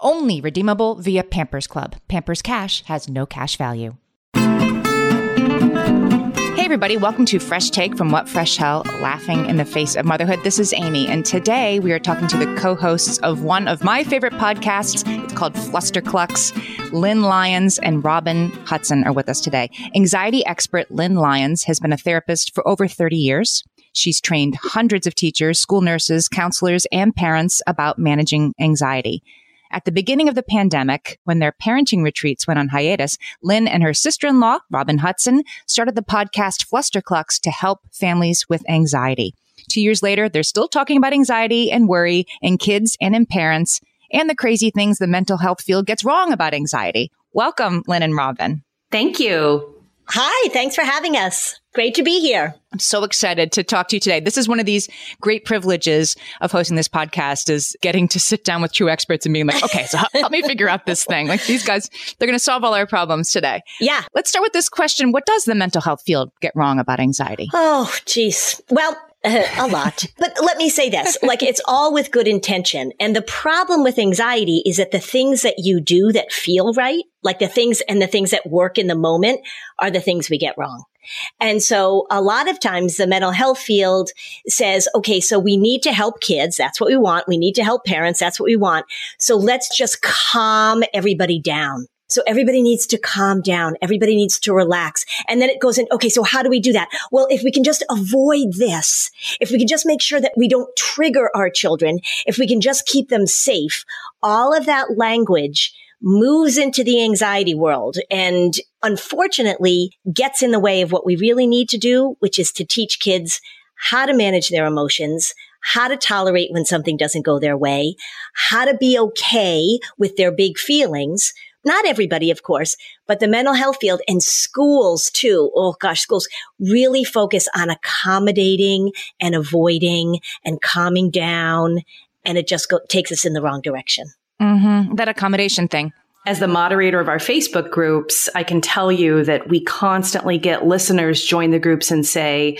Only redeemable via Pampers Club. Pampers Cash has no cash value. Hey, everybody, welcome to Fresh Take from What Fresh Hell Laughing in the Face of Motherhood. This is Amy, and today we are talking to the co hosts of one of my favorite podcasts. It's called Flusterclux. Lynn Lyons and Robin Hutson are with us today. Anxiety expert Lynn Lyons has been a therapist for over 30 years. She's trained hundreds of teachers, school nurses, counselors, and parents about managing anxiety. At the beginning of the pandemic, when their parenting retreats went on hiatus, Lynn and her sister-in-law, Robin Hutson, started the podcast Flusterclux to help families with anxiety. Two years later, they're still talking about anxiety and worry in kids and in parents and the crazy things the mental health field gets wrong about anxiety. Welcome, Lynn and Robin. Thank you. Hi, thanks for having us. Great to be here. I'm so excited to talk to you today. This is one of these great privileges of hosting this podcast is getting to sit down with true experts and being like, okay, so help me figure out this thing. Like these guys, they're going to solve all our problems today. Yeah. Let's start with this question. What does the mental health field get wrong about anxiety? Oh, geez. Well, uh, a lot. But let me say this, like it's all with good intention. And the problem with anxiety is that the things that you do that feel right, like the things and the things that work in the moment are the things we get wrong. And so a lot of times the mental health field says, okay, so we need to help kids. That's what we want. We need to help parents. That's what we want. So let's just calm everybody down. So everybody needs to calm down. Everybody needs to relax. And then it goes in, okay, so how do we do that? Well, if we can just avoid this, if we can just make sure that we don't trigger our children, if we can just keep them safe, all of that language moves into the anxiety world and unfortunately gets in the way of what we really need to do, which is to teach kids how to manage their emotions, how to tolerate when something doesn't go their way, how to be okay with their big feelings not everybody, of course, but the mental health field and schools too. Oh gosh, schools really focus on accommodating and avoiding and calming down. And it just go- takes us in the wrong direction. Mm-hmm. That accommodation thing. As the moderator of our Facebook groups, I can tell you that we constantly get listeners join the groups and say,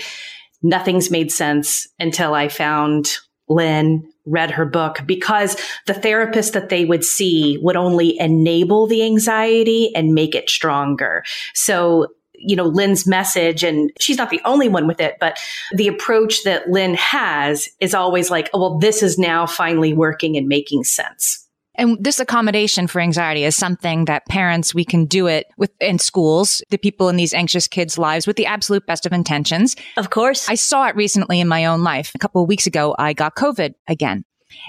nothing's made sense until I found Lynn read her book because the therapist that they would see would only enable the anxiety and make it stronger. So you know, Lynn's message, and she's not the only one with it, but the approach that Lynn has is always like, oh, well, this is now finally working and making sense. And this accommodation for anxiety is something that parents, we can do it with in schools, the people in these anxious kids' lives with the absolute best of intentions. Of course. I saw it recently in my own life. A couple of weeks ago, I got COVID again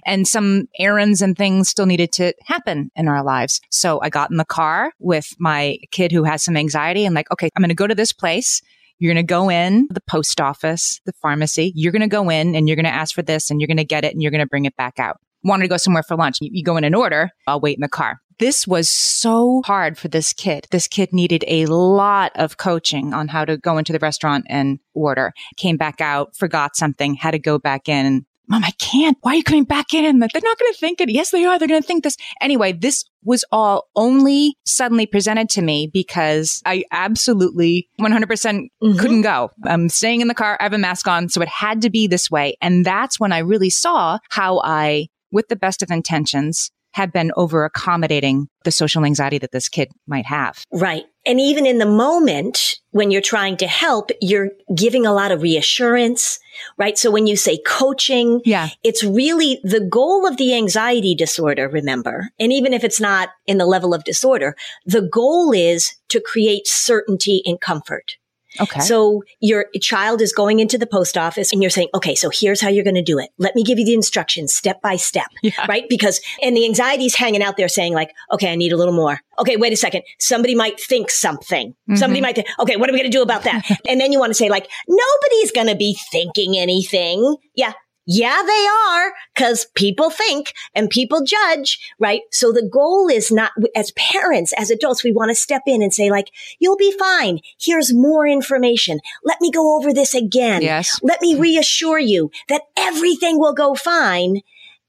and some errands and things still needed to happen in our lives. So I got in the car with my kid who has some anxiety and like, okay, I'm going to go to this place. You're going to go in the post office, the pharmacy. You're going to go in and you're going to ask for this and you're going to get it and you're going to bring it back out wanted to go somewhere for lunch. You, you go in an order, I'll wait in the car. This was so hard for this kid. This kid needed a lot of coaching on how to go into the restaurant and order. Came back out, forgot something, had to go back in. Mom, I can't. Why are you coming back in? They're not going to think it. Yes, they are. They're going to think this. Anyway, this was all only suddenly presented to me because I absolutely 100% mm hmm couldn't go. I'm staying in the car. I have a mask on. So it had to be this way. And that's when I really saw how I with the best of intentions, have been over accommodating the social anxiety that this kid might have. Right. And even in the moment when you're trying to help, you're giving a lot of reassurance, right? So when you say coaching, Yeah. it's really the goal of the anxiety disorder, remember. And even if it's not in the level of disorder, the goal is to create certainty and comfort. Okay. So your child is going into the post office and you're saying, okay, so here's how you're going to do it. Let me give you the instructions step by step, Yeah. right? Because, and the anxiety's hanging out there saying like, okay, I need a little more. Okay, wait a second. Somebody might think something. Mm-hmm. Somebody might think, okay, what are we going to do about that? and then you want to say like, nobody's going to be thinking anything. Yeah. Yeah, they are because people think and people judge, right? So the goal is not as parents, as adults, we want to step in and say like, you'll be fine. Here's more information. Let me go over this again. Yes. Let me reassure you that everything will go fine.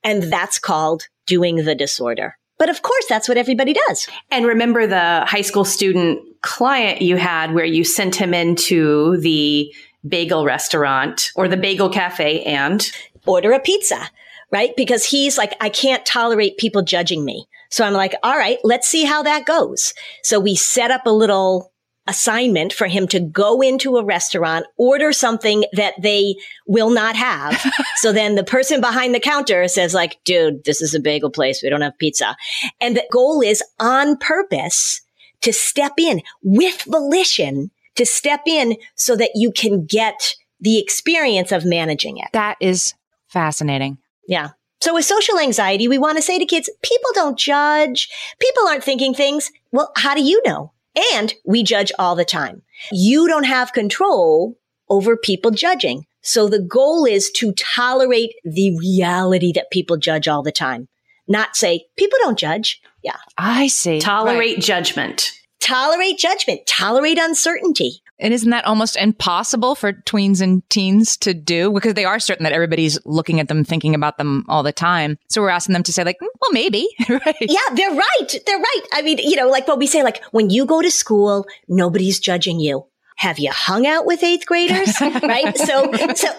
And that's called doing the disorder. But of course, that's what everybody does. And remember the high school student client you had where you sent him into the bagel restaurant or the bagel cafe and order a pizza, right? Because he's like, I can't tolerate people judging me. So I'm like, all right, let's see how that goes. So we set up a little assignment for him to go into a restaurant, order something that they will not have. so then the person behind the counter says like, dude, this is a bagel place. We don't have pizza. And the goal is on purpose to step in with volition to step in so that you can get the experience of managing it. that is fascinating. Yeah. So with social anxiety, we want to say to kids, people don't judge. People aren't thinking things. Well, how do you know? And we judge all the time. You don't have control over people judging. So the goal is to tolerate the reality that people judge all the time, not say people don't judge. Yeah. I see. tolerate Right. judgment. Tolerate judgment, tolerate uncertainty. And isn't that almost impossible for tweens and teens to do? Because they are certain that everybody's looking at them, thinking about them all the time. So we're asking them to say, like, "Mm, well, maybe, right? Yeah, they're right. They're right. I mean, you know, like what we say, like when you go to school, nobody's judging you. Have you hung out with eighth graders? right. So, so,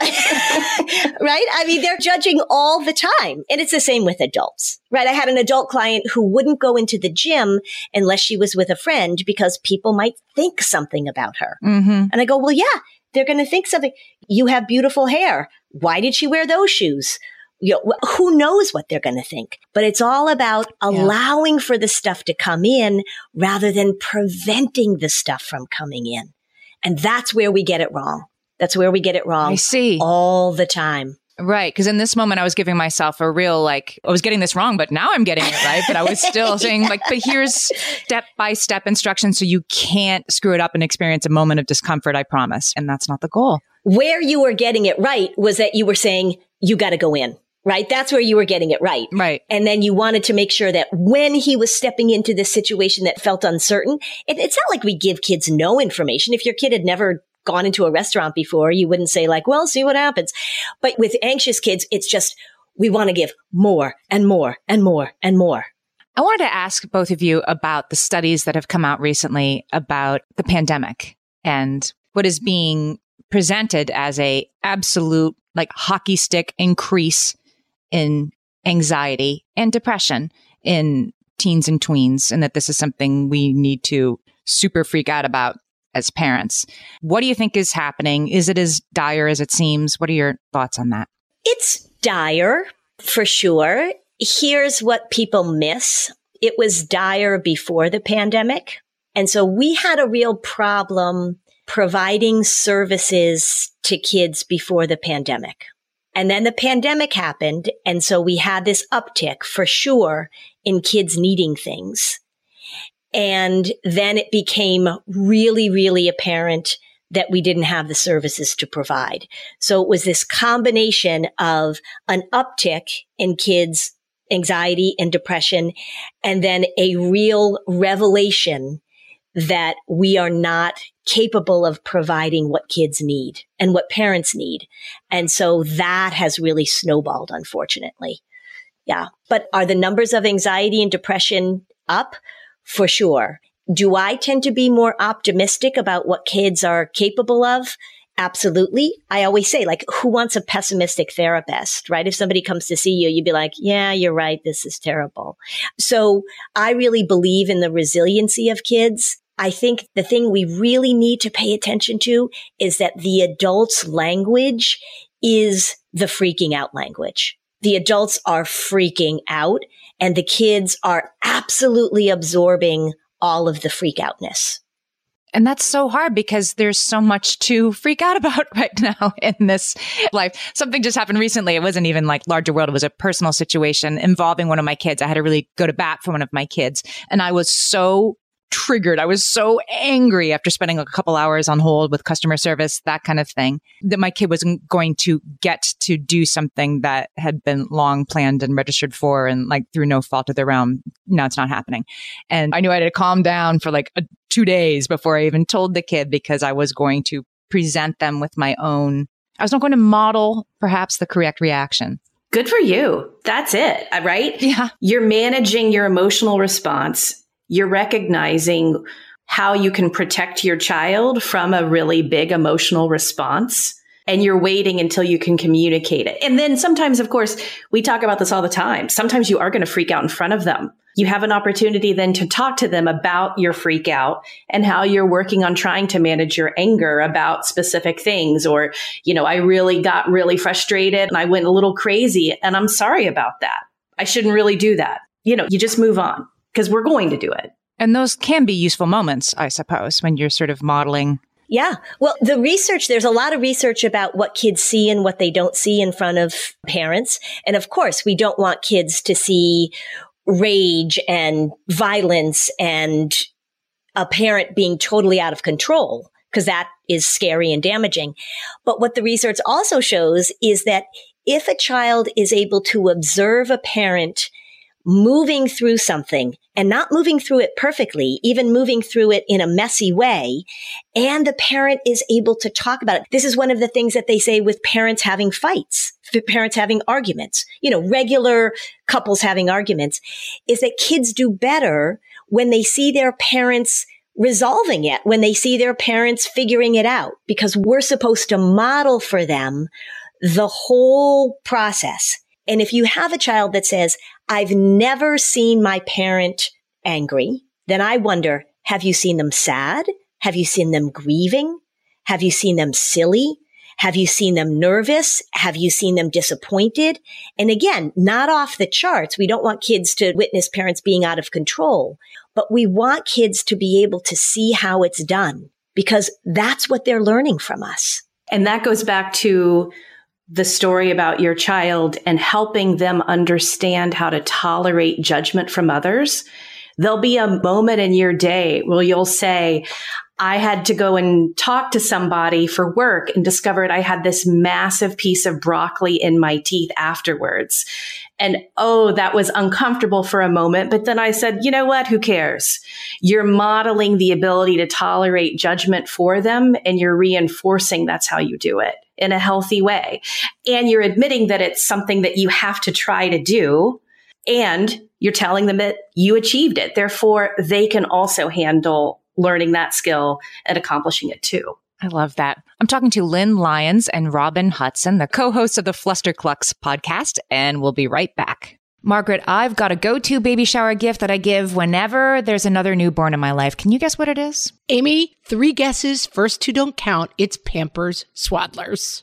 right. I mean, they're judging all the time. And it's the same with adults, right? I had an adult client who wouldn't go into the gym unless she was with a friend because people might think something about her. Mm-hmm. And I go, well, yeah, they're going to think something. You have beautiful hair. Why did she wear those shoes? You know, who knows what they're going to think? But it's all about allowing for the stuff to come in rather than preventing the stuff from coming in. And that's where we get it wrong. That's where we get it wrong. I see. all the time. Right. Because in this moment, I was giving myself a real, like, I was getting this wrong, but now I'm getting it right. But I was still saying, like, but here's step by step instructions so you can't screw it up and experience a moment of discomfort, I promise. And that's not the goal. Where you were getting it right was that you were saying, you got to go in, right? That's where you were getting it right. Right. And then you wanted to make sure that when he was stepping into this situation that felt uncertain, it, it's not like we give kids no information. If your kid had never gone into a restaurant before, you wouldn't say like, well, see what happens. But with anxious kids, it's just, we want to give more and more and more and more. I wanted to ask both of you about the studies that have come out recently about the pandemic and what is being presented as a absolute like hockey stick increase in anxiety and depression in teens and tweens and that this is something we need to super freak out about as parents. What do you think is happening? Is it as dire as it seems? What are your thoughts on that? It's dire for sure. Here's what people miss. It was dire before the pandemic. And so we had a real problem providing services to kids before the pandemic. And then the pandemic happened. And so we had this uptick for sure in kids needing things. And then it became really, really apparent that we didn't have the services to provide. So it was this combination of an uptick in kids anxiety and depression and then a real revelation that we are not capable of providing what kids need and what parents need. And so that has really snowballed, unfortunately. Yeah. But are the numbers of anxiety and depression up? For sure. Do I tend to be more optimistic about what kids are capable of? Absolutely. I always say, like, who wants a pessimistic therapist, right? If somebody comes to see you, you'd be like, yeah, you're right. This is terrible. So I really believe in the resiliency of kids. I think the thing we really need to pay attention to is that the adult's language is the freaking out language. The adults are freaking out and the kids are absolutely absorbing all of the freak outness. And that's so hard because there's so much to freak out about right now in this life. Something just happened recently. It wasn't even like larger world. It was a personal situation involving one of my kids. I had to really go to bat for one of my kids. And I was so triggered. I was so angry after spending a couple hours on hold with customer service, that kind of thing, that my kid wasn't going to get to do something that had been long planned and registered for and like through no fault of their own. Now it's not happening. And I knew I had to calm down for like a, two days before I even told the kid because I was going to present them with my own, I was not going to model perhaps the correct reaction. Good for you. That's it, uh, right? Yeah. You're managing your emotional response you're recognizing how you can protect your child from a really big emotional response. And you're waiting until you can communicate it. And then sometimes, of course, we talk about this all the time. Sometimes you are going to freak out in front of them. You have an opportunity then to talk to them about your freak out and how you're working on trying to manage your anger about specific things. Or, you know, I really got really frustrated and I went a little crazy and I'm sorry about that. I shouldn't really do that. You know, you just move on because we're going to do it. And those can be useful moments, I suppose, when you're sort of modeling. Yeah. Well, the research, there's a lot of research about what kids see and what they don't see in front of parents. And of course, we don't want kids to see rage and violence and a parent being totally out of control because that is scary and damaging. But what the research also shows is that if a child is able to observe a parent moving through something and not moving through it perfectly, even moving through it in a messy way. And the parent is able to talk about it. This is one of the things that they say with parents having fights, parents having arguments, you know, regular couples having arguments is that kids do better when they see their parents resolving it, when they see their parents figuring it out, because we're supposed to model for them the whole process. And if you have a child that says, I've never seen my parent angry, then I wonder, have you seen them sad? Have you seen them grieving? Have you seen them silly? Have you seen them nervous? Have you seen them disappointed? And again, not off the charts. We don't want kids to witness parents being out of control, but we want kids to be able to see how it's done because that's what they're learning from us. And that goes back to the story about your child and helping them understand how to tolerate judgment from others. There'll be a moment in your day where you'll say, I had to go and talk to somebody for work and discovered I had this massive piece of broccoli in my teeth afterwards. And oh, that was uncomfortable for a moment. But then I said, you know what? Who cares? You're modeling the ability to tolerate judgment for them and you're reinforcing that's how you do it in a healthy way. And you're admitting that it's something that you have to try to do. And you're telling them that you achieved it. Therefore, they can also handle learning that skill and accomplishing it too. I love that. I'm talking to Lynn Lyons and Robin Hutson, the co-hosts of the Flusterclux podcast, and we'll be right back. Margaret, I've got a go-to baby shower gift that I give whenever there's another newborn in my life. Can you guess what it is? Amy, three guesses. First two don't count. It's Pampers Swaddlers.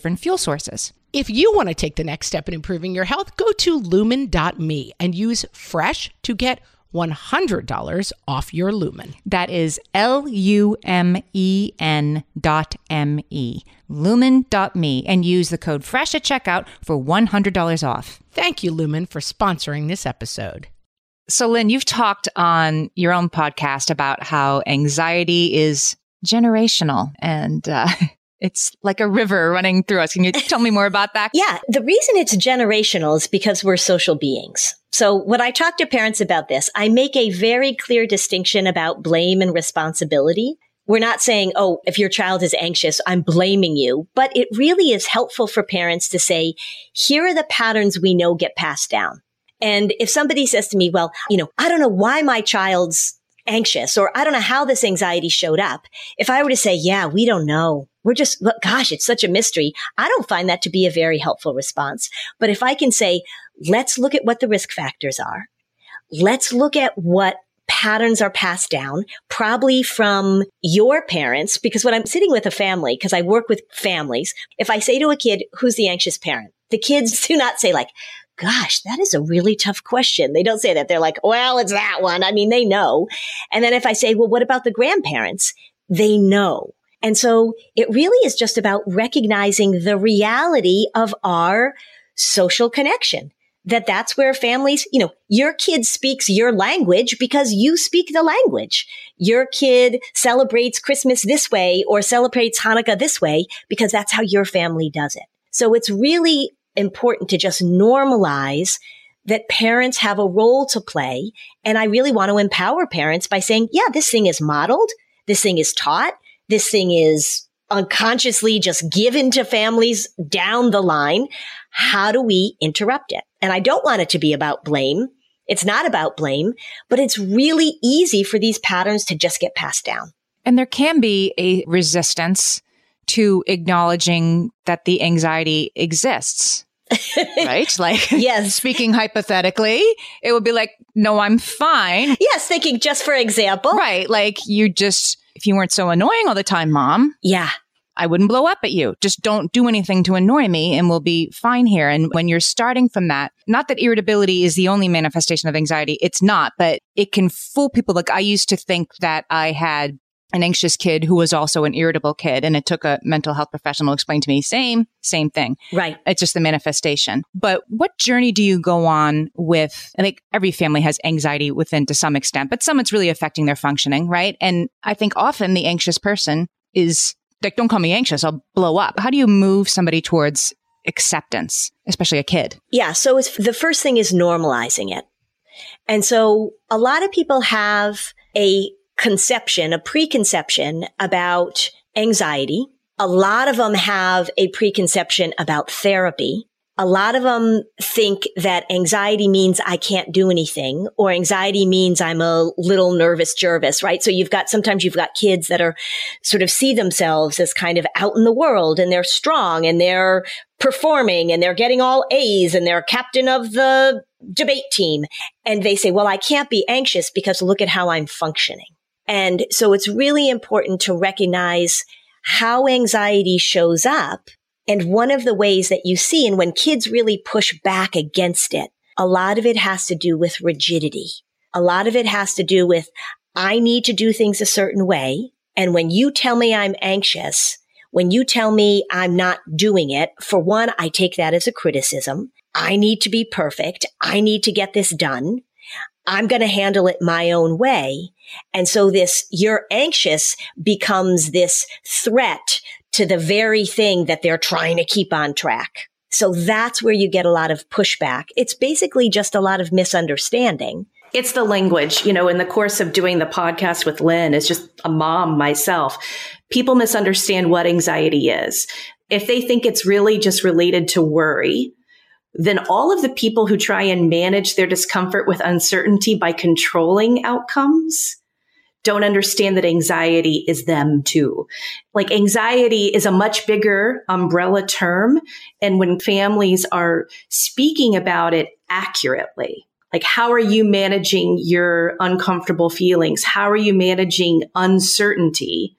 fuel sources. If you want to take the next step in improving your health, go to lumen.me and use fresh to get $100 off your lumen. That is L U M E N dot M E, lumen.me, and use the code FRESH at checkout for $100 off. Thank you, Lumen, for sponsoring this episode. So, Lynn, you've talked on your own podcast about how anxiety is generational and uh, it's like a river running through us. Can you tell me more about that? Yeah. The reason it's generational is because we're social beings. So when I talk to parents about this, I make a very clear distinction about blame and responsibility. We're not saying, oh, if your child is anxious, I'm blaming you. But it really is helpful for parents to say, here are the patterns we know get passed down. And if somebody says to me, well, you know, I don't know why my child's anxious or I don't know how this anxiety showed up. If I were to say, yeah, we don't know. We're just, gosh, it's such a mystery. I don't find that to be a very helpful response. But if I can say, let's look at what the risk factors are. Let's look at what patterns are passed down, probably from your parents, because when I'm sitting with a family, because I work with families, if I say to a kid, who's the anxious parent? The kids do not say like, gosh, that is a really tough question. They don't say that. They're like, well, it's that one. I mean, they know. And then if I say, well, what about the grandparents? They know. And so it really is just about recognizing the reality of our social connection. That that's where families, you know, your kid speaks your language because you speak the language. Your kid celebrates Christmas this way or celebrates Hanukkah this way because that's how your family does it. So it's really important to just normalize that parents have a role to play. And I really want to empower parents by saying, yeah, this thing is modeled. This thing is taught. This thing is unconsciously just given to families down the line. How do we interrupt it? And I don't want it to be about blame. It's not about blame, but it's really easy for these patterns to just get passed down. And there can be a resistance to acknowledging that the anxiety exists. right? Like, yes. speaking hypothetically, it would be like, no, I'm fine. Yes, thinking just for example. Right. Like, you just, if you weren't so annoying all the time, mom. Yeah. I wouldn't blow up at you. Just don't do anything to annoy me and we'll be fine here. And when you're starting from that, not that irritability is the only manifestation of anxiety. It's not, but it can fool people. Like I used to think that I had an anxious kid who was also an irritable kid. And it took a mental health professional to explain to me, same, same thing. Right. It's just the manifestation. But what journey do you go on with? I think every family has anxiety within to some extent, but some it's really affecting their functioning, right? And I think often the anxious person is like, don't call me anxious. I'll blow up. How do you move somebody towards acceptance, especially a kid? Yeah. So it's, the first thing is normalizing it. And so a lot of people have a conception, a preconception about anxiety. A lot of them have a preconception about therapy. A lot of them think that anxiety means I can't do anything or anxiety means I'm a little nervous Jervis, right? So you've got, sometimes you've got kids that are sort of see themselves as kind of out in the world and they're strong and they're performing and they're getting all A's and they're captain of the debate team. And they say, well, I can't be anxious because look at how I'm functioning. And so it's really important to recognize how anxiety shows up. And one of the ways that you see, and when kids really push back against it, a lot of it has to do with rigidity. A lot of it has to do with, I need to do things a certain way. And when you tell me I'm anxious, when you tell me I'm not doing it, for one, I take that as a criticism. I need to be perfect. I need to get this done. I'm going to handle it my own way. And so this, you're anxious becomes this threat to the very thing that they're trying to keep on track. So that's where you get a lot of pushback. It's basically just a lot of misunderstanding. It's the language, you know, in the course of doing the podcast with Lynn, as just a mom myself, people misunderstand what anxiety is. If they think it's really just related to worry, then all of the people who try and manage their discomfort with uncertainty by controlling outcomes don't understand that anxiety is them too. Like anxiety is a much bigger umbrella term. And when families are speaking about it accurately, like how are you managing your uncomfortable feelings? How are you managing uncertainty?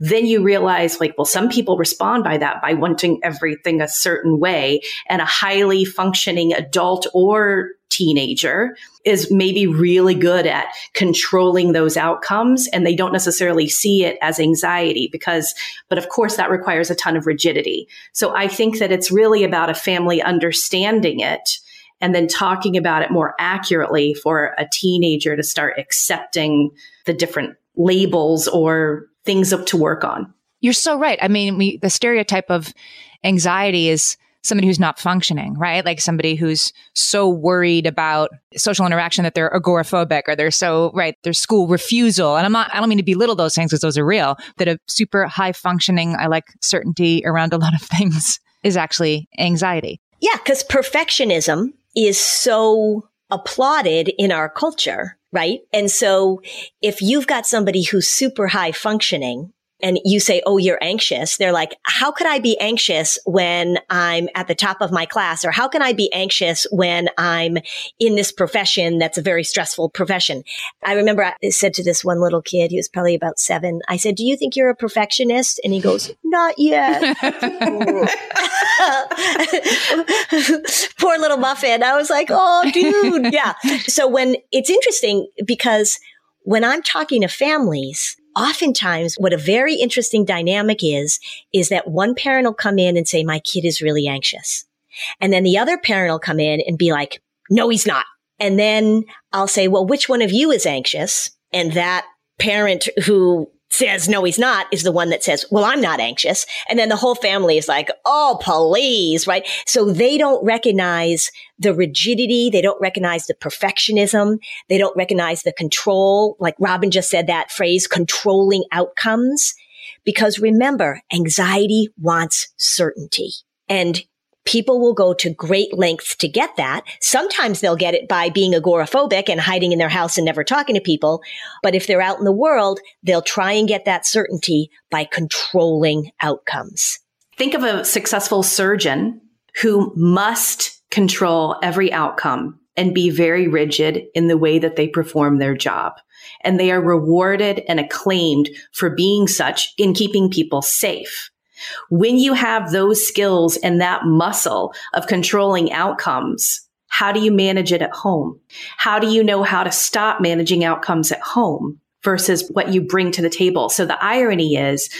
Then you realize like, well, some people respond by that by wanting everything a certain way and a highly functioning adult or teenager is maybe really good at controlling those outcomes and they don't necessarily see it as anxiety because, but of course that requires a ton of rigidity. So I think that it's really about a family understanding it and then talking about it more accurately for a teenager to start accepting the different labels or things up to work on. You're so right. I mean, we, the stereotype of anxiety is somebody who's not functioning, right? Like somebody who's so worried about social interaction that they're agoraphobic or they're so, right, their school refusal. And I'm not, I don't mean to belittle those things because those are real, that a super high functioning, I like certainty around a lot of things is actually anxiety. Yeah, because perfectionism is so applauded in our culture, right? And so if you've got somebody who's super high functioning and you say, Oh, you're anxious. They're like, how could I be anxious when I'm at the top of my class? Or how can I be anxious when I'm in this profession that's a very stressful profession? I remember I said to this one little kid, he was probably about seven. I said, do you think you're a perfectionist? And he goes, not yet. Poor little muffin. I was like, Oh, dude. Yeah. So when it's interesting because when I'm talking to families, oftentimes what a very interesting dynamic is, is that one parent will come in and say, my kid is really anxious. And then the other parent will come in and be like, no, he's not. And then I'll say, well, which one of you is anxious? And that parent who says, no, he's not, is the one that says, well, I'm not anxious. And then the whole family is like, oh, please, right? So they don't recognize the rigidity. They don't recognize the perfectionism. They don't recognize the control. Like Robin just said that phrase, controlling outcomes. Because remember, anxiety wants certainty. And People will go to great lengths to get that. Sometimes they'll get it by being agoraphobic and hiding in their house and never talking to people. But if they're out in the world, they'll try and get that certainty by controlling outcomes. Think of a successful surgeon who must control every outcome and be very rigid in the way that they perform their job. And they are rewarded and acclaimed for being such in keeping people safe. When you have those skills and that muscle of controlling outcomes, how do you manage it at home? How do you know how to stop managing outcomes at home versus what you bring to the table? So the irony is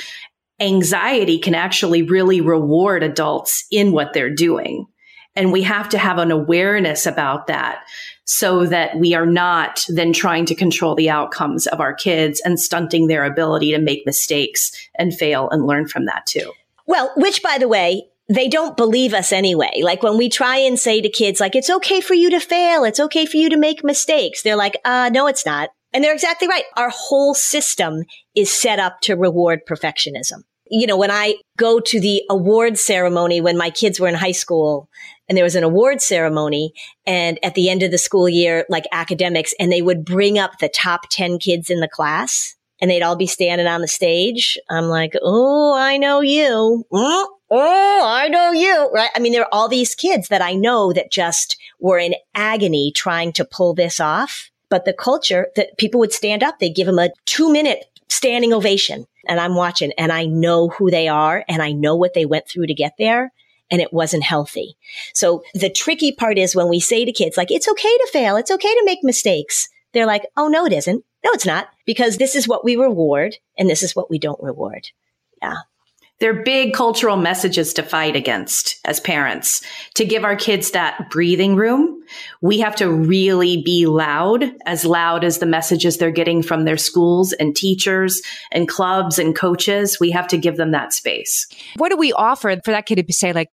anxiety can actually really reward adults in what they're doing. And we have to have an awareness about that so that we are not then trying to control the outcomes of our kids and stunting their ability to make mistakes and fail and learn from that too. Well, which by the way, they don't believe us anyway. Like when we try and say to kids, like, it's okay for you to fail. It's okay for you to make mistakes. They're like, uh, no, it's not. And they're exactly right. Our whole system is set up to reward perfectionism. You know, when I go to the award ceremony when my kids were in high school and there was an award ceremony and at the end of the school year, like academics, and they would bring up the top 10 kids in the class and they'd all be standing on the stage. I'm like, oh, I know you. Oh, I know you. Right. I mean, there are all these kids that I know that just were in agony trying to pull this off. But the culture that people would stand up, they'd give them a two minute standing ovation. And I'm watching and I know who they are and I know what they went through to get there and it wasn't healthy. So the tricky part is when we say to kids, like, it's okay to fail. It's okay to make mistakes. They're like, oh, no, it isn't. No, it's not because this is what we reward and this is what we don't reward. Yeah. They're big cultural messages to fight against as parents. To give our kids that breathing room, we have to really be loud, as loud as the messages they're getting from their schools and teachers and clubs and coaches. We have to give them that space. What do we offer for that kid to say, like,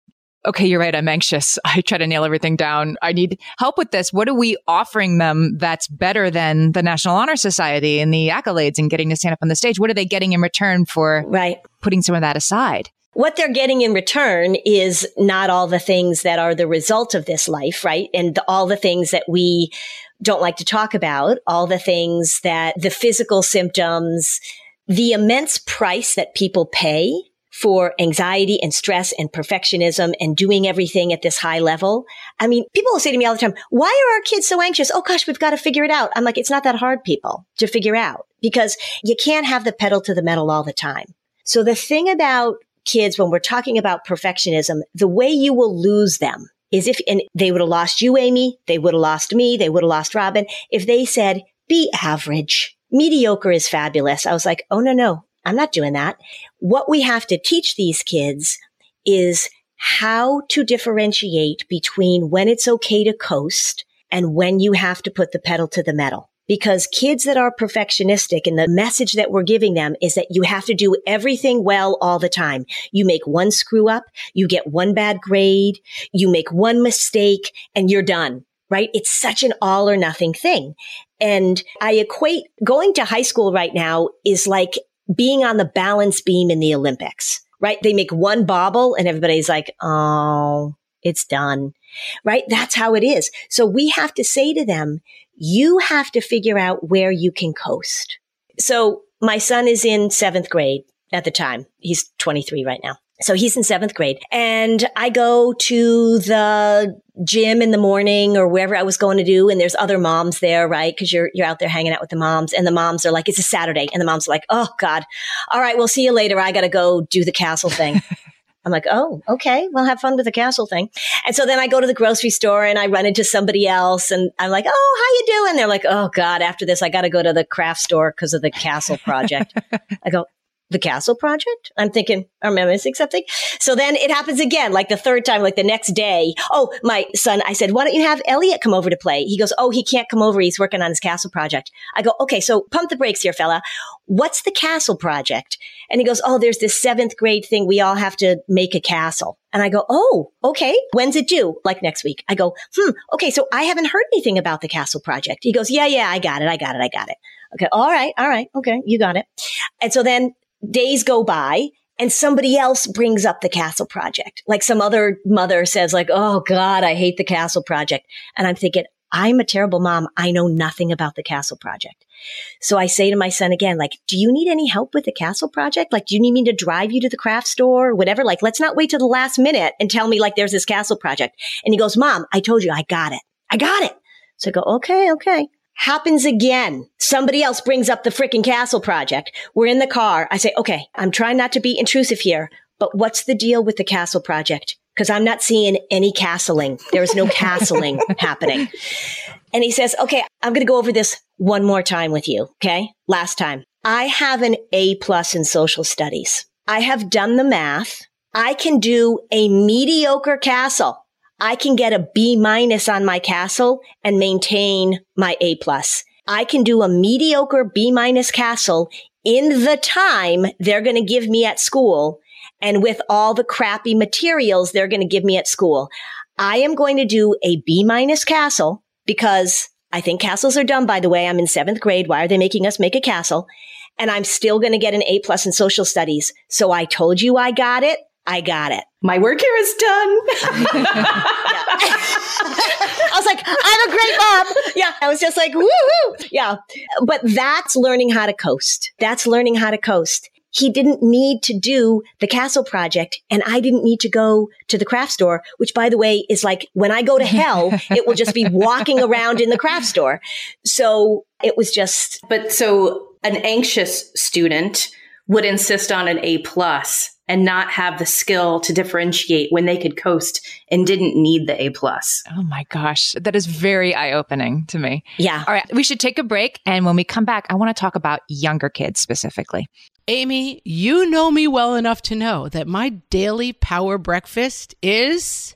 okay, you're right. I'm anxious. I try to nail everything down. I need help with this. What are we offering them that's better than the National Honor Society and the accolades and getting to stand up on the stage? What are they getting in return for right. putting some of that aside? what they're getting in return is not all the things that are the result of this life, right? And the, all the things that we don't like to talk about, all the things that the physical symptoms, the immense price that people pay for anxiety and stress and perfectionism and doing everything at this high level. I mean, people will say to me all the time, why are our kids so anxious? Oh gosh, we've got to figure it out. I'm like, it's not that hard, people, to figure out because you can't have the pedal to the metal all the time. So the thing about kids, when we're talking about perfectionism, the way you will lose them is if, and they would have lost you, Amy, they would have lost me, they would have lost Robin, if they said, be average. Mediocre is fabulous. I was like, oh, no, no, I'm not doing that. What we have to teach these kids is how to differentiate between when it's okay to coast and when you have to put the pedal to the metal because kids that are perfectionistic and the message that we're giving them is that you have to do everything well all the time. You make one screw up, you get one bad grade, you make one mistake and you're done, right? It's such an all or nothing thing. And I equate going to high school right now is like being on the balance beam in the Olympics, right? They make one bobble and everybody's like, Oh, it's done, right? That's how it is. So we have to say to them, you have to figure out where you can coast. So my son is in seventh grade at the time. He's 23 right now. So he's in seventh grade and I go to the gym in the morning or wherever I was going to do. And there's other moms there, right? Cause you're, you're out there hanging out with the moms and the moms are like, it's a Saturday. And the moms are like, Oh God. All right. We'll see you later. I got to go do the castle thing. I'm like, oh, okay, well, have fun with the castle thing. And so then I go to the grocery store and I run into somebody else and I'm like, oh, how you doing? They're like, oh God, after this, I got to go to the craft store because of the castle project. I go, the castle project? I'm thinking, am I missing something? So then it happens again, like the third time, like the next day. Oh, my son, I said, why don't you have Elliot come over to play? He goes, oh, he can't come over. He's working on his castle project. I go, okay, so pump the brakes here, fella. What's the castle project? And he goes, oh, there's this seventh grade thing. We all have to make a castle. And I go, oh, okay. When's it due? Like next week. I go, hmm, okay. So I haven't heard anything about the castle project. He goes, yeah, yeah, I got it. I got it. I got it. Okay. All right. All right. Okay. You got it. And so then days go by and somebody else brings up the castle project. Like some other mother says like, Oh God, I hate the castle project. And I'm thinking, I'm a terrible mom. I know nothing about the castle project. So I say to my son again, like, do you need any help with the castle project? Like, do you need me to drive you to the craft store or whatever? Like, let's not wait till the last minute and tell me like there's this castle project. And he goes, mom, I told you I got it. I got it. So I go, okay, okay happens again. Somebody else brings up the freaking castle project. We're in the car. I say, okay, I'm trying not to be intrusive here, but what's the deal with the castle project? Cause I'm not seeing any castling. There is no castling happening. And he says, okay, I'm going to go over this one more time with you. Okay. Last time I have an A plus in social studies. I have done the math. I can do a mediocre castle I can get a B minus on my castle and maintain my A plus. I can do a mediocre B minus castle in the time they're going to give me at school and with all the crappy materials they're going to give me at school. I am going to do a B minus castle because I think castles are dumb, by the way. I'm in seventh grade. Why are they making us make a castle? And I'm still going to get an A plus in social studies. So I told you I got it. I got it. My work here is done. I was like, I'm a great mom. Yeah. I was just like, woohoo. Yeah. But that's learning how to coast. That's learning how to coast. He didn't need to do the castle project and I didn't need to go to the craft store, which by the way is like when I go to hell, it will just be walking around in the craft store. So it was just. But so an anxious student would insist on an A plus and not have the skill to differentiate when they could coast and didn't need the A plus. Oh my gosh. That is very eye opening to me. Yeah. All right. We should take a break. And when we come back, I want to talk about younger kids specifically. Amy, you know me well enough to know that my daily power breakfast is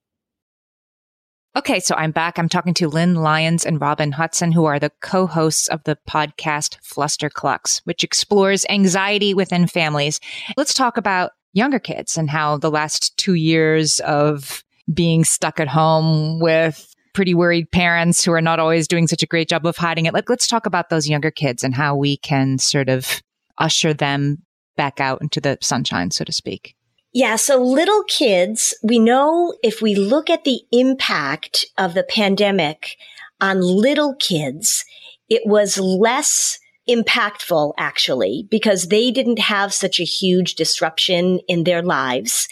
Okay, so I'm back. I'm talking to Lynn Lyons and Robin Hutson, who are the co-hosts of the podcast Flusterclux, which explores anxiety within families. Let's talk about younger kids and how the last two years of being stuck at home with pretty worried parents who are not always doing such a great job of hiding it. Let, let's talk about those younger kids and how we can sort of usher them back out into the sunshine, so to speak. Yeah. So little kids, we know if we look at the impact of the pandemic on little kids, it was less impactful actually because they didn't have such a huge disruption in their lives.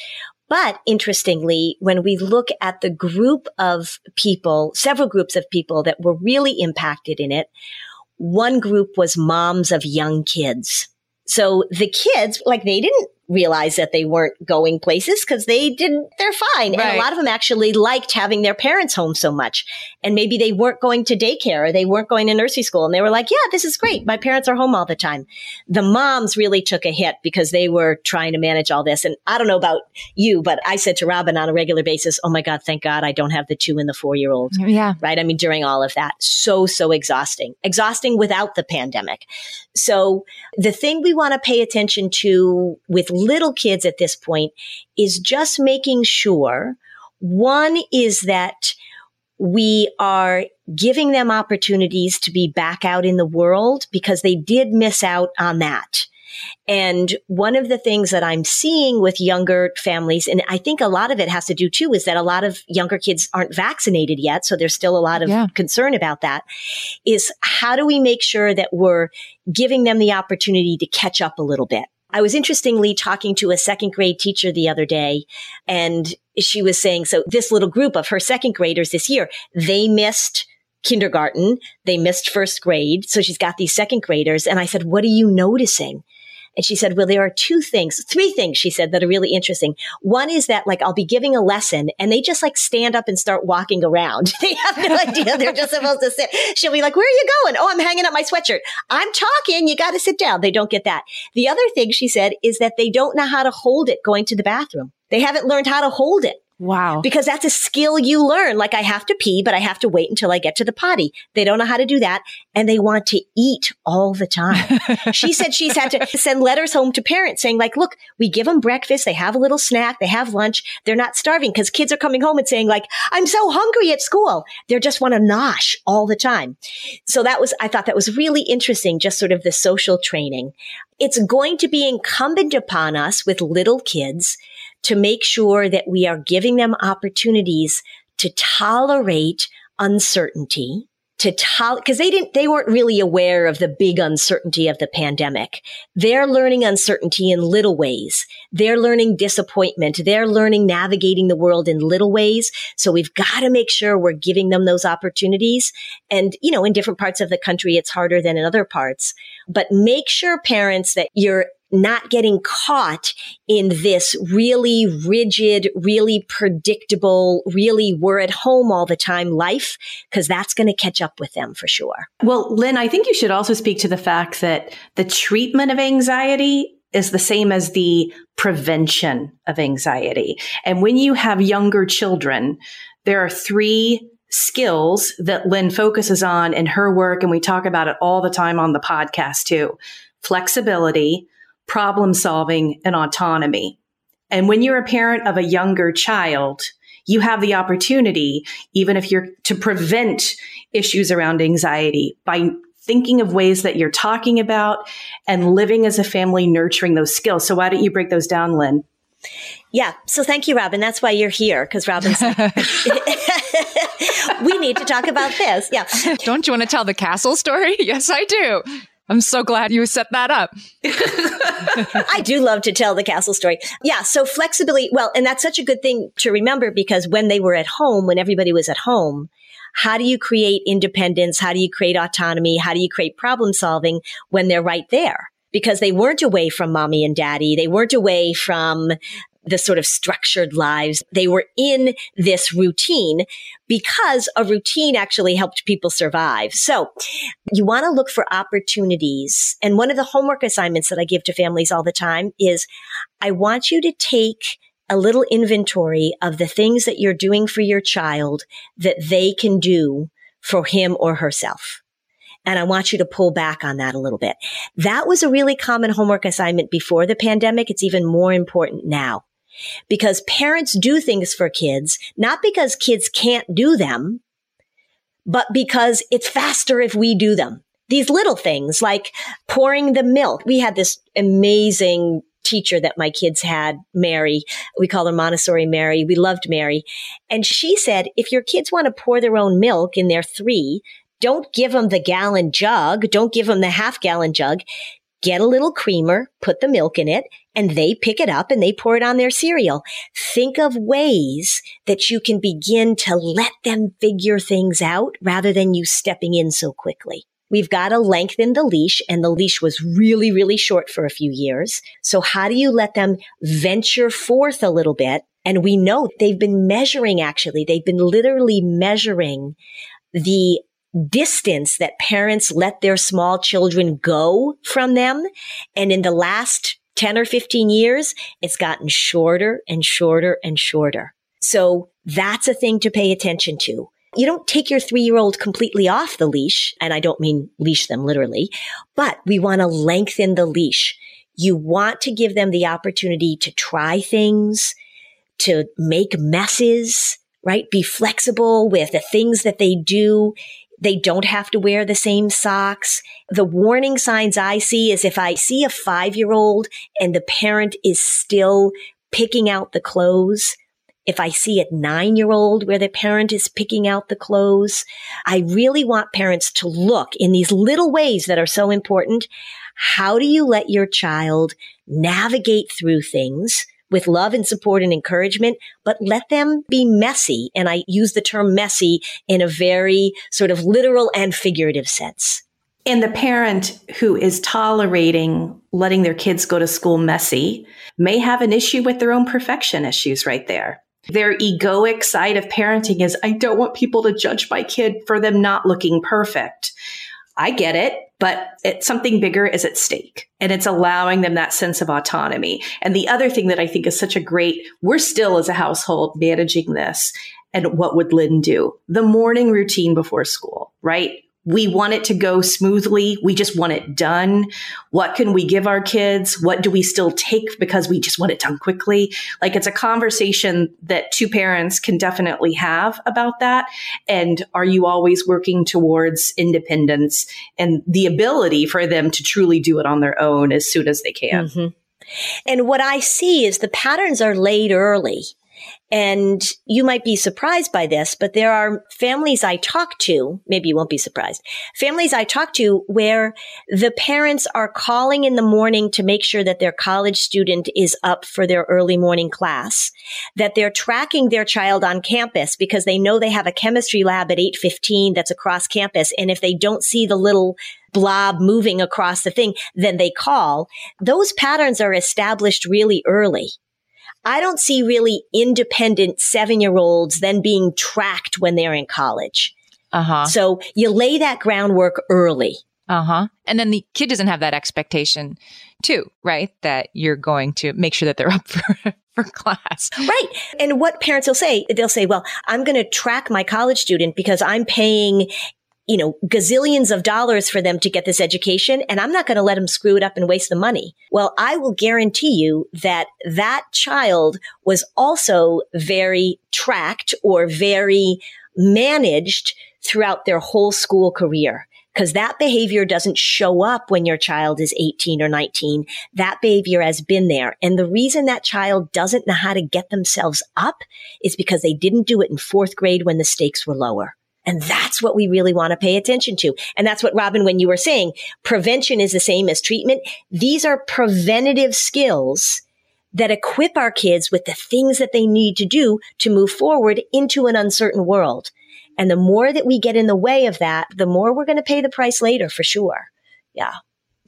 But interestingly, when we look at the group of people, several groups of people that were really impacted in it, one group was moms of young kids. So the kids, like they didn't realize that they weren't going places because they didn't, they're fine. Right. And a lot of them actually liked having their parents home so much. And maybe they weren't going to daycare or they weren't going to nursery school. And they were like, yeah, this is great. My parents are home all the time. The moms really took a hit because they were trying to manage all this. And I don't know about you, but I said to Robin on a regular basis, oh my God, thank God I don't have the two and the four year old. Yeah. Right. I mean, during all of that, so, so exhausting, exhausting without the pandemic. So the thing we want to pay attention to with little kids at this point is just making sure one is that we are giving them opportunities to be back out in the world because they did miss out on that. And one of the things that I'm seeing with younger families, and I think a lot of it has to do too, is that a lot of younger kids aren't vaccinated yet. So there's still a lot of yeah. concern about that is how do we make sure that we're giving them the opportunity to catch up a little bit? I was interestingly talking to a second grade teacher the other day and she was saying, so this little group of her second graders this year, they missed kindergarten. They missed first grade. So she's got these second graders. And I said, what are you noticing? And she said, well, there are two things, three things she said that are really interesting. One is that like I'll be giving a lesson and they just like stand up and start walking around. they have no idea. They're just supposed to sit. She'll be like, where are you going? Oh, I'm hanging up my sweatshirt. I'm talking. You got to sit down. They don't get that. The other thing she said is that they don't know how to hold it going to the bathroom. They haven't learned how to hold it. Wow. Because that's a skill you learn. Like I have to pee, but I have to wait until I get to the potty. They don't know how to do that. And they want to eat all the time. she said she's had to send letters home to parents saying like, look, we give them breakfast. They have a little snack. They have lunch. They're not starving because kids are coming home and saying like, I'm so hungry at school. They just want to nosh all the time. So that was, I thought that was really interesting. Just sort of the social training. It's going to be incumbent upon us with little kids to make sure that we are giving them opportunities to tolerate uncertainty to tolerate, because they didn't, they weren't really aware of the big uncertainty of the pandemic. They're learning uncertainty in little ways. They're learning disappointment. They're learning navigating the world in little ways. So we've got to make sure we're giving them those opportunities. And, you know, in different parts of the country, it's harder than in other parts, but make sure parents that you're not getting caught in this really rigid, really predictable, really we're at home all the time life, because that's going to catch up with them for sure. Well, Lynn, I think you should also speak to the fact that the treatment of anxiety is the same as the prevention of anxiety. And when you have younger children, there are three skills that Lynn focuses on in her work. And we talk about it all the time on the podcast too. Flexibility, problem solving, and autonomy. And when you're a parent of a younger child, you have the opportunity, even if you're to prevent issues around anxiety by thinking of ways that you're talking about and living as a family, nurturing those skills. So why don't you break those down, Lynn? Yeah. So thank you, Robin. That's why you're here because Robin's. we need to talk about this. Yeah. Don't you want to tell the castle story? Yes, I do. I'm so glad you set that up. I do love to tell the castle story. Yeah. So flexibility. Well, and that's such a good thing to remember because when they were at home, when everybody was at home, how do you create independence? How do you create autonomy? How do you create problem solving when they're right there? Because they weren't away from mommy and daddy. They weren't away from the sort of structured lives. They were in this routine because a routine actually helped people survive. So you want to look for opportunities. And one of the homework assignments that I give to families all the time is I want you to take a little inventory of the things that you're doing for your child that they can do for him or herself. And I want you to pull back on that a little bit. That was a really common homework assignment before the pandemic. It's even more important now because parents do things for kids, not because kids can't do them, but because it's faster if we do them. These little things like pouring the milk. We had this amazing teacher that my kids had, Mary. We call her Montessori Mary. We loved Mary. And she said, if your kids want to pour their own milk in they're three, don't give them the gallon jug. Don't give them the half gallon jug get a little creamer, put the milk in it, and they pick it up and they pour it on their cereal. Think of ways that you can begin to let them figure things out rather than you stepping in so quickly. We've got to lengthen the leash and the leash was really, really short for a few years. So how do you let them venture forth a little bit? And we know they've been measuring actually, they've been literally measuring the distance that parents let their small children go from them. And in the last 10 or 15 years, it's gotten shorter and shorter and shorter. So that's a thing to pay attention to. You don't take your three year old completely off the leash. And I don't mean leash them literally, but we want to lengthen the leash. You want to give them the opportunity to try things, to make messes, right? Be flexible with the things that they do they don't have to wear the same socks. The warning signs I see is if I see a five year old and the parent is still picking out the clothes, if I see a nine year old where the parent is picking out the clothes, I really want parents to look in these little ways that are so important. How do you let your child navigate through things with love and support and encouragement, but let them be messy. And I use the term messy in a very sort of literal and figurative sense. And the parent who is tolerating letting their kids go to school messy may have an issue with their own perfection issues right there. Their egoic side of parenting is, I don't want people to judge my kid for them not looking perfect. I get it, but it's something bigger is at stake and it's allowing them that sense of autonomy. And the other thing that I think is such a great, we're still as a household managing this. And what would Lynn do? The morning routine before school, right? We want it to go smoothly. We just want it done. What can we give our kids? What do we still take because we just want it done quickly? Like it's a conversation that two parents can definitely have about that. And are you always working towards independence and the ability for them to truly do it on their own as soon as they can? Mm-hmm. And what I see is the patterns are laid early. And you might be surprised by this, but there are families I talk to, maybe you won't be surprised, families I talk to where the parents are calling in the morning to make sure that their college student is up for their early morning class, that they're tracking their child on campus because they know they have a chemistry lab at 815 that's across campus. And if they don't see the little blob moving across the thing, then they call. Those patterns are established really early. I don't see really independent seven year olds then being tracked when they're in college. Uh huh. So you lay that groundwork early. Uh huh. And then the kid doesn't have that expectation, too, right? That you're going to make sure that they're up for. for class. Right. And what parents will say, they'll say, well, I'm going to track my college student because I'm paying you know, gazillions of dollars for them to get this education and I'm not going to let them screw it up and waste the money. Well, I will guarantee you that that child was also very tracked or very managed throughout their whole school career. Cause that behavior doesn't show up when your child is 18 or 19. That behavior has been there. And the reason that child doesn't know how to get themselves up is because they didn't do it in fourth grade when the stakes were lower. And that's what we really want to pay attention to. And that's what Robin, when you were saying prevention is the same as treatment. These are preventative skills that equip our kids with the things that they need to do to move forward into an uncertain world. And the more that we get in the way of that, the more we're going to pay the price later for sure. Yeah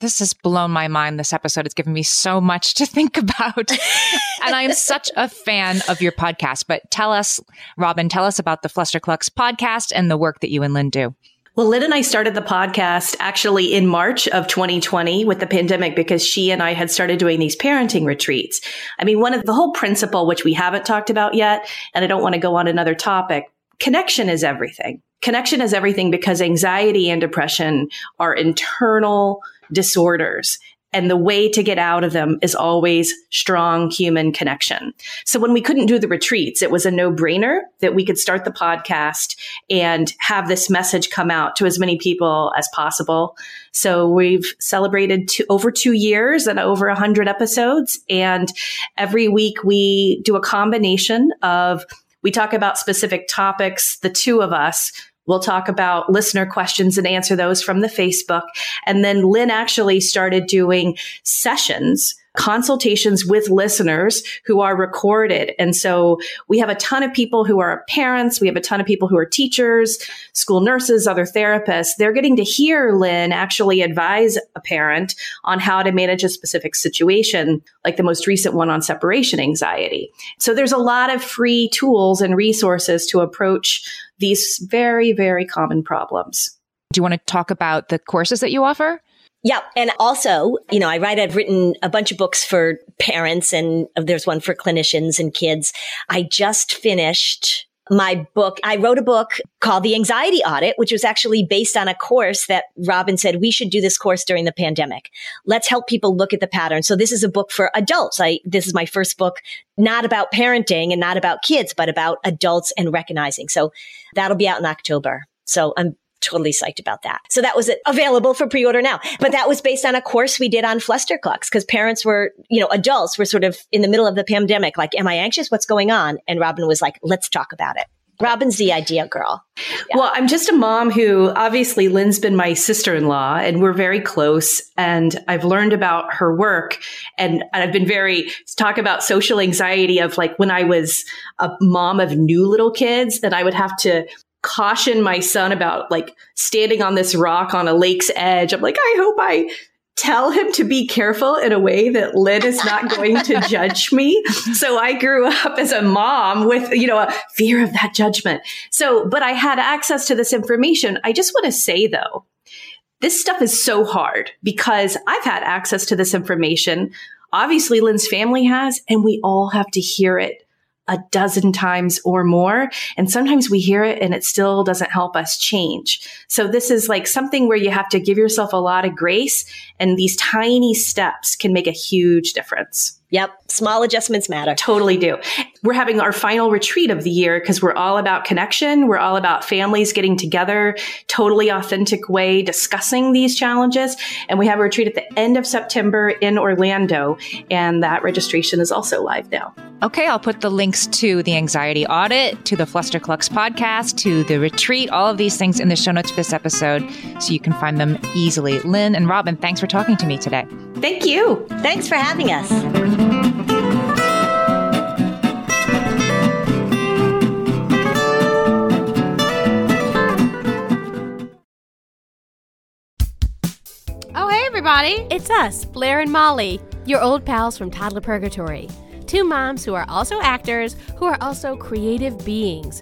this has blown my mind. This episode has given me so much to think about. and I am such a fan of your podcast. But tell us, Robin, tell us about the Flusterclux podcast and the work that you and Lynn do. Well, Lynn and I started the podcast actually in March of 2020 with the pandemic because she and I had started doing these parenting retreats. I mean, one of the whole principle, which we haven't talked about yet, and I don't want to go on another topic, connection is everything. Connection is everything because anxiety and depression are internal disorders. And the way to get out of them is always strong human connection. So when we couldn't do the retreats, it was a no brainer that we could start the podcast and have this message come out to as many people as possible. So we've celebrated two, over two years and over a hundred episodes. And every week we do a combination of we talk about specific topics, the two of us We'll talk about listener questions and answer those from the Facebook. And then Lynn actually started doing sessions consultations with listeners who are recorded. And so we have a ton of people who are parents. We have a ton of people who are teachers, school nurses, other therapists. They're getting to hear Lynn actually advise a parent on how to manage a specific situation, like the most recent one on separation anxiety. So there's a lot of free tools and resources to approach these very, very common problems. Do you want to talk about the courses that you offer? Yeah. And also, you know, I write, I've written a bunch of books for parents and there's one for clinicians and kids. I just finished my book. I wrote a book called The Anxiety Audit, which was actually based on a course that Robin said we should do this course during the pandemic. Let's help people look at the pattern. So this is a book for adults. I, this is my first book, not about parenting and not about kids, but about adults and recognizing. So that'll be out in October. So I'm totally psyched about that. So that was available for pre-order now. But that was based on a course we did on Flusterclux because parents were, you know, adults were sort of in the middle of the pandemic, like, am I anxious? What's going on? And Robin was like, let's talk about it. Robin's the idea girl. Yeah. Well, I'm just a mom who obviously Lynn's been my sister in law and we're very close. And I've learned about her work and I've been very talk about social anxiety of like when I was a mom of new little kids that I would have to caution my son about like standing on this rock on a lake's edge. I'm like, I hope I tell him to be careful in a way that Lynn is not going to judge me. So I grew up as a mom with, you know, a fear of that judgment. So, but I had access to this information. I just want to say though, this stuff is so hard because I've had access to this information. Obviously, Lynn's family has, and we all have to hear it a dozen times or more. And sometimes we hear it and it still doesn't help us change. So this is like something where you have to give yourself a lot of grace and these tiny steps can make a huge difference. Yep. Small adjustments matter. Totally do. We're having our final retreat of the year because we're all about connection. We're all about families getting together, totally authentic way, discussing these challenges. And we have a retreat at the end of September in Orlando. And that registration is also live now. Okay, I'll put the links to the anxiety audit, to the Flusterclux podcast, to the retreat, all of these things in the show notes for this episode so you can find them easily. Lynn and Robin, thanks for talking to me today. Thank you. Thanks for having us. Oh, hey, everybody. It's us, Blair and Molly, your old pals from Toddler Purgatory. Two moms who are also actors, who are also creative beings,